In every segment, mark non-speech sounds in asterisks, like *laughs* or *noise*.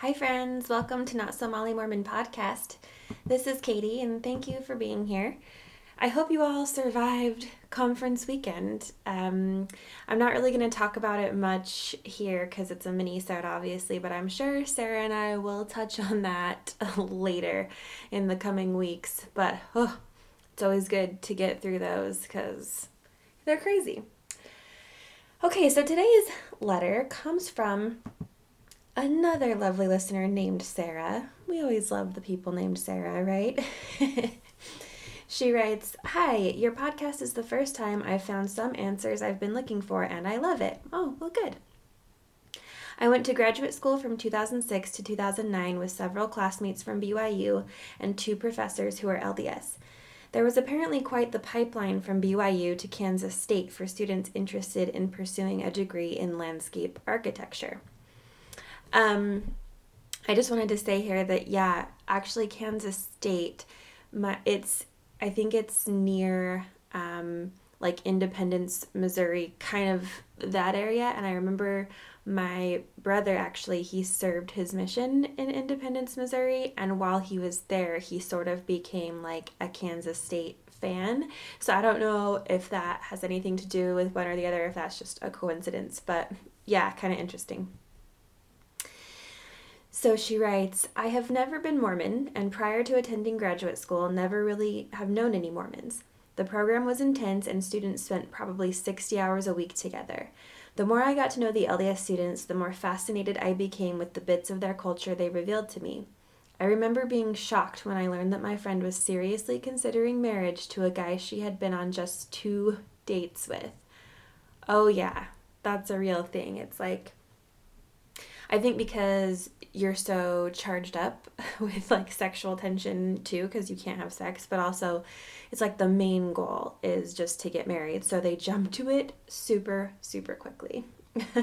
Hi, friends. Welcome to Not So Molly Mormon podcast. This is Katie, and thank you for being here. I hope you all survived conference weekend. Um, I'm not really going to talk about it much here because it's a mini-sode, obviously, but I'm sure Sarah and I will touch on that *laughs* later in the coming weeks. But oh, it's always good to get through those because they're crazy. Okay, so today's letter comes from another lovely listener named Sarah. We always love the people named Sarah, right? *laughs* She writes, Hi, your podcast is the first time I've found some answers I've been looking for, and I love it. Oh, well, good. I went to graduate school from 2006 to 2009 with several classmates from BYU and two professors who are LDS. There was apparently quite the pipeline from BYU to Kansas State for students interested in pursuing a degree in landscape architecture. Um, I just wanted to say here that, yeah, actually, Kansas State, my, it's I think it's near um, like Independence, Missouri, kind of that area. And I remember my brother actually, he served his mission in Independence, Missouri. And while he was there, he sort of became like a Kansas State fan. So I don't know if that has anything to do with one or the other, if that's just a coincidence. But yeah, kind of interesting. So she writes, I have never been Mormon, and prior to attending graduate school, never really have known any Mormons. The program was intense, and students spent probably 60 hours a week together. The more I got to know the LDS students, the more fascinated I became with the bits of their culture they revealed to me. I remember being shocked when I learned that my friend was seriously considering marriage to a guy she had been on just two dates with. Oh, yeah, that's a real thing. It's like, I think because you're so charged up *laughs* with like sexual tension too because you can't have sex but also it's like the main goal is just to get married so they jump to it super super quickly *laughs*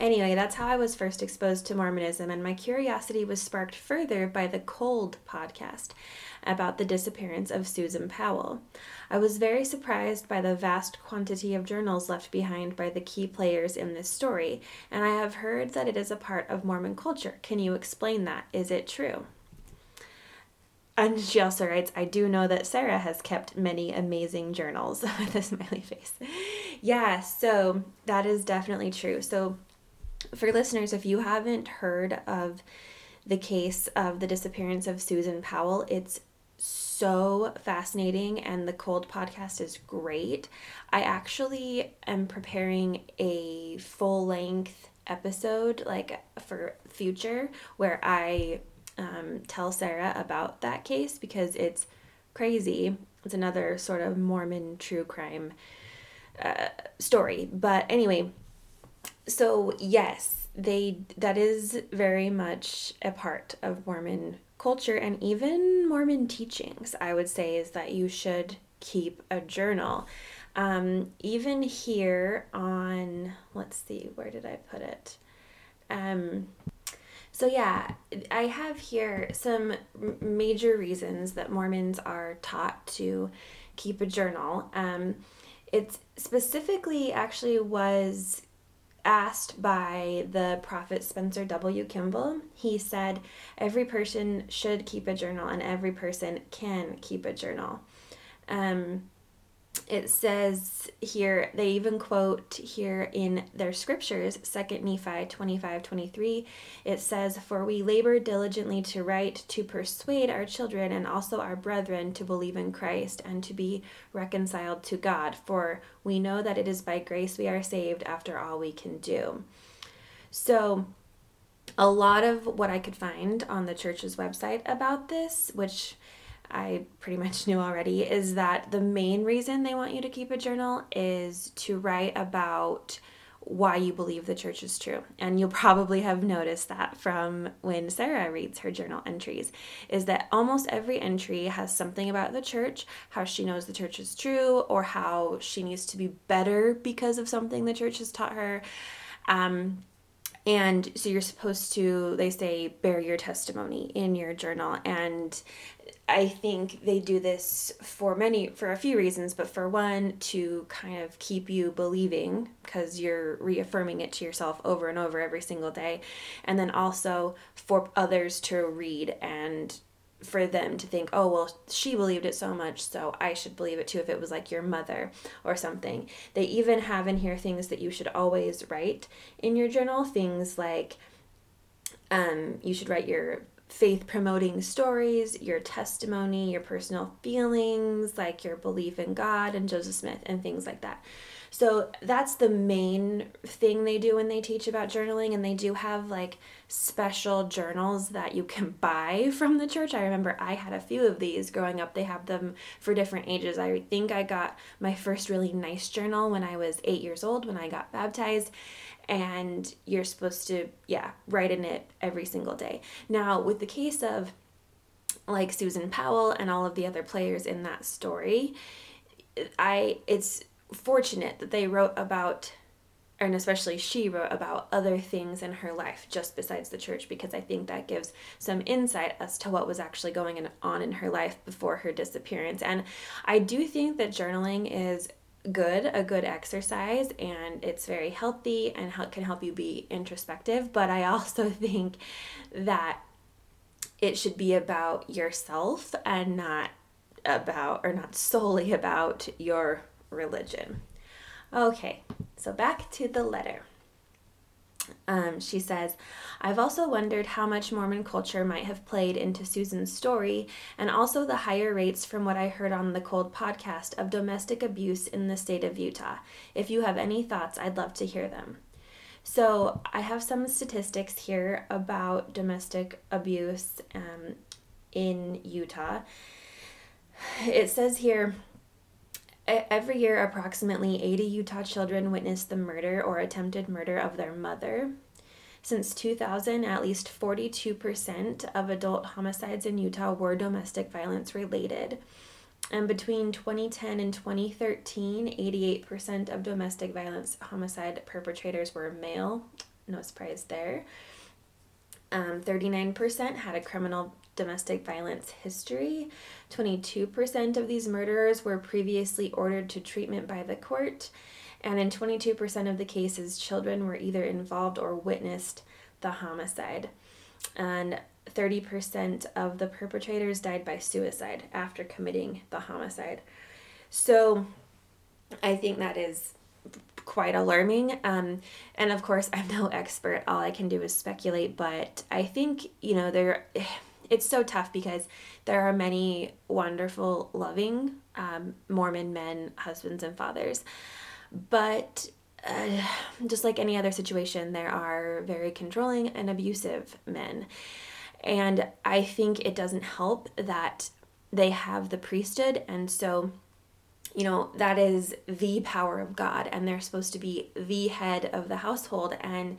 Anyway, that's how I was first exposed to Mormonism, and my curiosity was sparked further by the Cold podcast about the disappearance of Susan Powell. I was very surprised by the vast quantity of journals left behind by the key players in this story, and I have heard that it is a part of Mormon culture. Can you explain that? Is it true? And she also writes, I do know that Sarah has kept many amazing journals *laughs* with a smiley face. Yeah, so that is definitely true. So for listeners, if you haven't heard of the case of the disappearance of Susan Powell, it's so fascinating and the cold podcast is great. I actually am preparing a full length episode like for future where I um, tell Sarah about that case because it's crazy. It's another sort of Mormon true crime uh, story. But anyway, so yes, they that is very much a part of Mormon culture and even Mormon teachings. I would say is that you should keep a journal. Um, even here on let's see, where did I put it? Um, so yeah, I have here some major reasons that Mormons are taught to keep a journal. Um, it specifically actually was asked by the prophet Spencer W. Kimball, he said, Every person should keep a journal and every person can keep a journal. Um, it says here, they even quote here in their scriptures, 2 Nephi 25 23, it says, For we labor diligently to write, to persuade our children and also our brethren to believe in Christ and to be reconciled to God, for we know that it is by grace we are saved after all we can do. So, a lot of what I could find on the church's website about this, which I pretty much knew already, is that the main reason they want you to keep a journal is to write about why you believe the church is true. And you'll probably have noticed that from when Sarah reads her journal entries, is that almost every entry has something about the church, how she knows the church is true, or how she needs to be better because of something the church has taught her. Um, and so you're supposed to they say bear your testimony in your journal. And i think they do this for many for a few reasons but for one to kind of keep you believing because you're reaffirming it to yourself over and over every single day. And then also for others to read and for them to think, oh, well, she believed it so much, so I should believe it too if it was like your mother or something. They even have in here things that you should always write in your journal, things like um, you should write your faith promoting stories, your testimony, your personal feelings, like your belief in God and Joseph Smith, and things like that. So that's the main thing they do when they teach about journaling, and they do have like special journals that you can *laughs* buy from the church. I remember I had a few of these growing up. They have them for different ages. I think I got my first really nice journal when I was eight years old when I got baptized and you're supposed to yeah write in it every single day now with the case of like susan powell and all of the other players in that story i it's fortunate that they wrote about and especially she wrote about other things in her life just besides the church because I think that gives some insight as to what was actually going on in her life before her disappearance. And I do think that journaling is good, a good exercise, and it's very healthy and can help you be introspective. But I also *laughs* think that it should be about yourself and not about, or not solely about your religion. Okay, so back to the letter. Um, she says, I've also wondered how much Mormon culture might have played into Susan's story, and also the higher rates from what I heard on the Cold podcast of domestic abuse in the state of Utah. If you have any thoughts, I'd love to hear them. So, I have some statistics here about domestic abuse um, in Utah. It says here, Every year, approximately 80 Utah children witness the murder or attempted murder of their mother. Since 2000, at least 42% of adult homicides in Utah were domestic violence related. And between 2010 and 2013, 88% of domestic violence homicide perpetrators were male. No surprise there. Um, 39% had a criminal domestic violence history. 22% of these murderers were previously ordered to treatment by the court. And in 22% of the cases, children were either involved or witnessed the homicide. And 30% of the perpetrators died by suicide after committing the homicide. So I think that is quite alarming. Um, and of course, I'm no *laughs* expert. All I can do is speculate, but I think, you know, there it's so tough because there are many wonderful, loving um, Mormon men, husbands, and fathers. But uh, just like any other situation, there are very controlling and abusive men. And I think it doesn't help that they have the priesthood. And so, you know, that is the power of God, and they're supposed to be the head of the household. And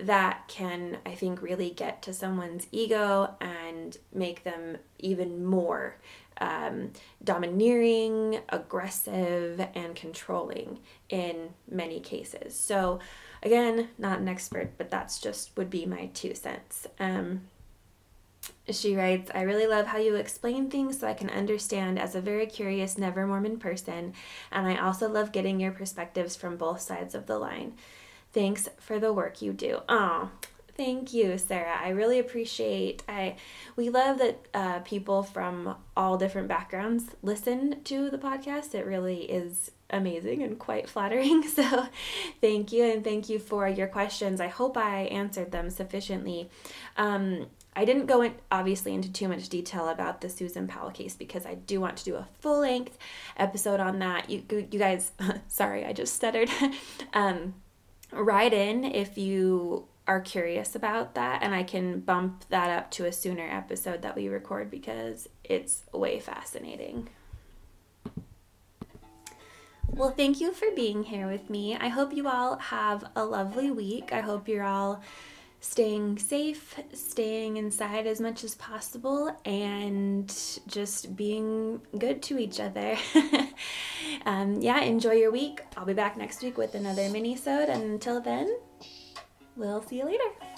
that can, I think, really get to someone's ego and make them even more um, domineering, aggressive, and controlling in many cases. So, again, not an expert, but that's just would be my two cents. Um, she writes, I really love how you explain things so I can understand as a very curious, never Mormon person, and I also love getting your perspectives from both sides of the line. Thanks for the work you do. Oh, thank you, Sarah. I really appreciate. I we love that uh, people from all different backgrounds listen to the podcast. It really is amazing and quite flattering. *laughs* So, thank you and thank you for your questions. I hope I answered them sufficiently. Um, I didn't go in, obviously into too much detail about the Susan Powell case because I do want to do a full length episode on that. You you guys, *laughs* sorry, I just stuttered. *laughs* um, write in if you are curious about that and I can bump that up to a sooner episode that we record because it's way fascinating. Well, thank you for being here with me. I hope you all have a lovely week. I hope you're all staying safe, staying inside as much as possible, and just being good to each other. *laughs* um, yeah, enjoy your week. I'll be back next week with another mini-sode, and until then, we'll see you later.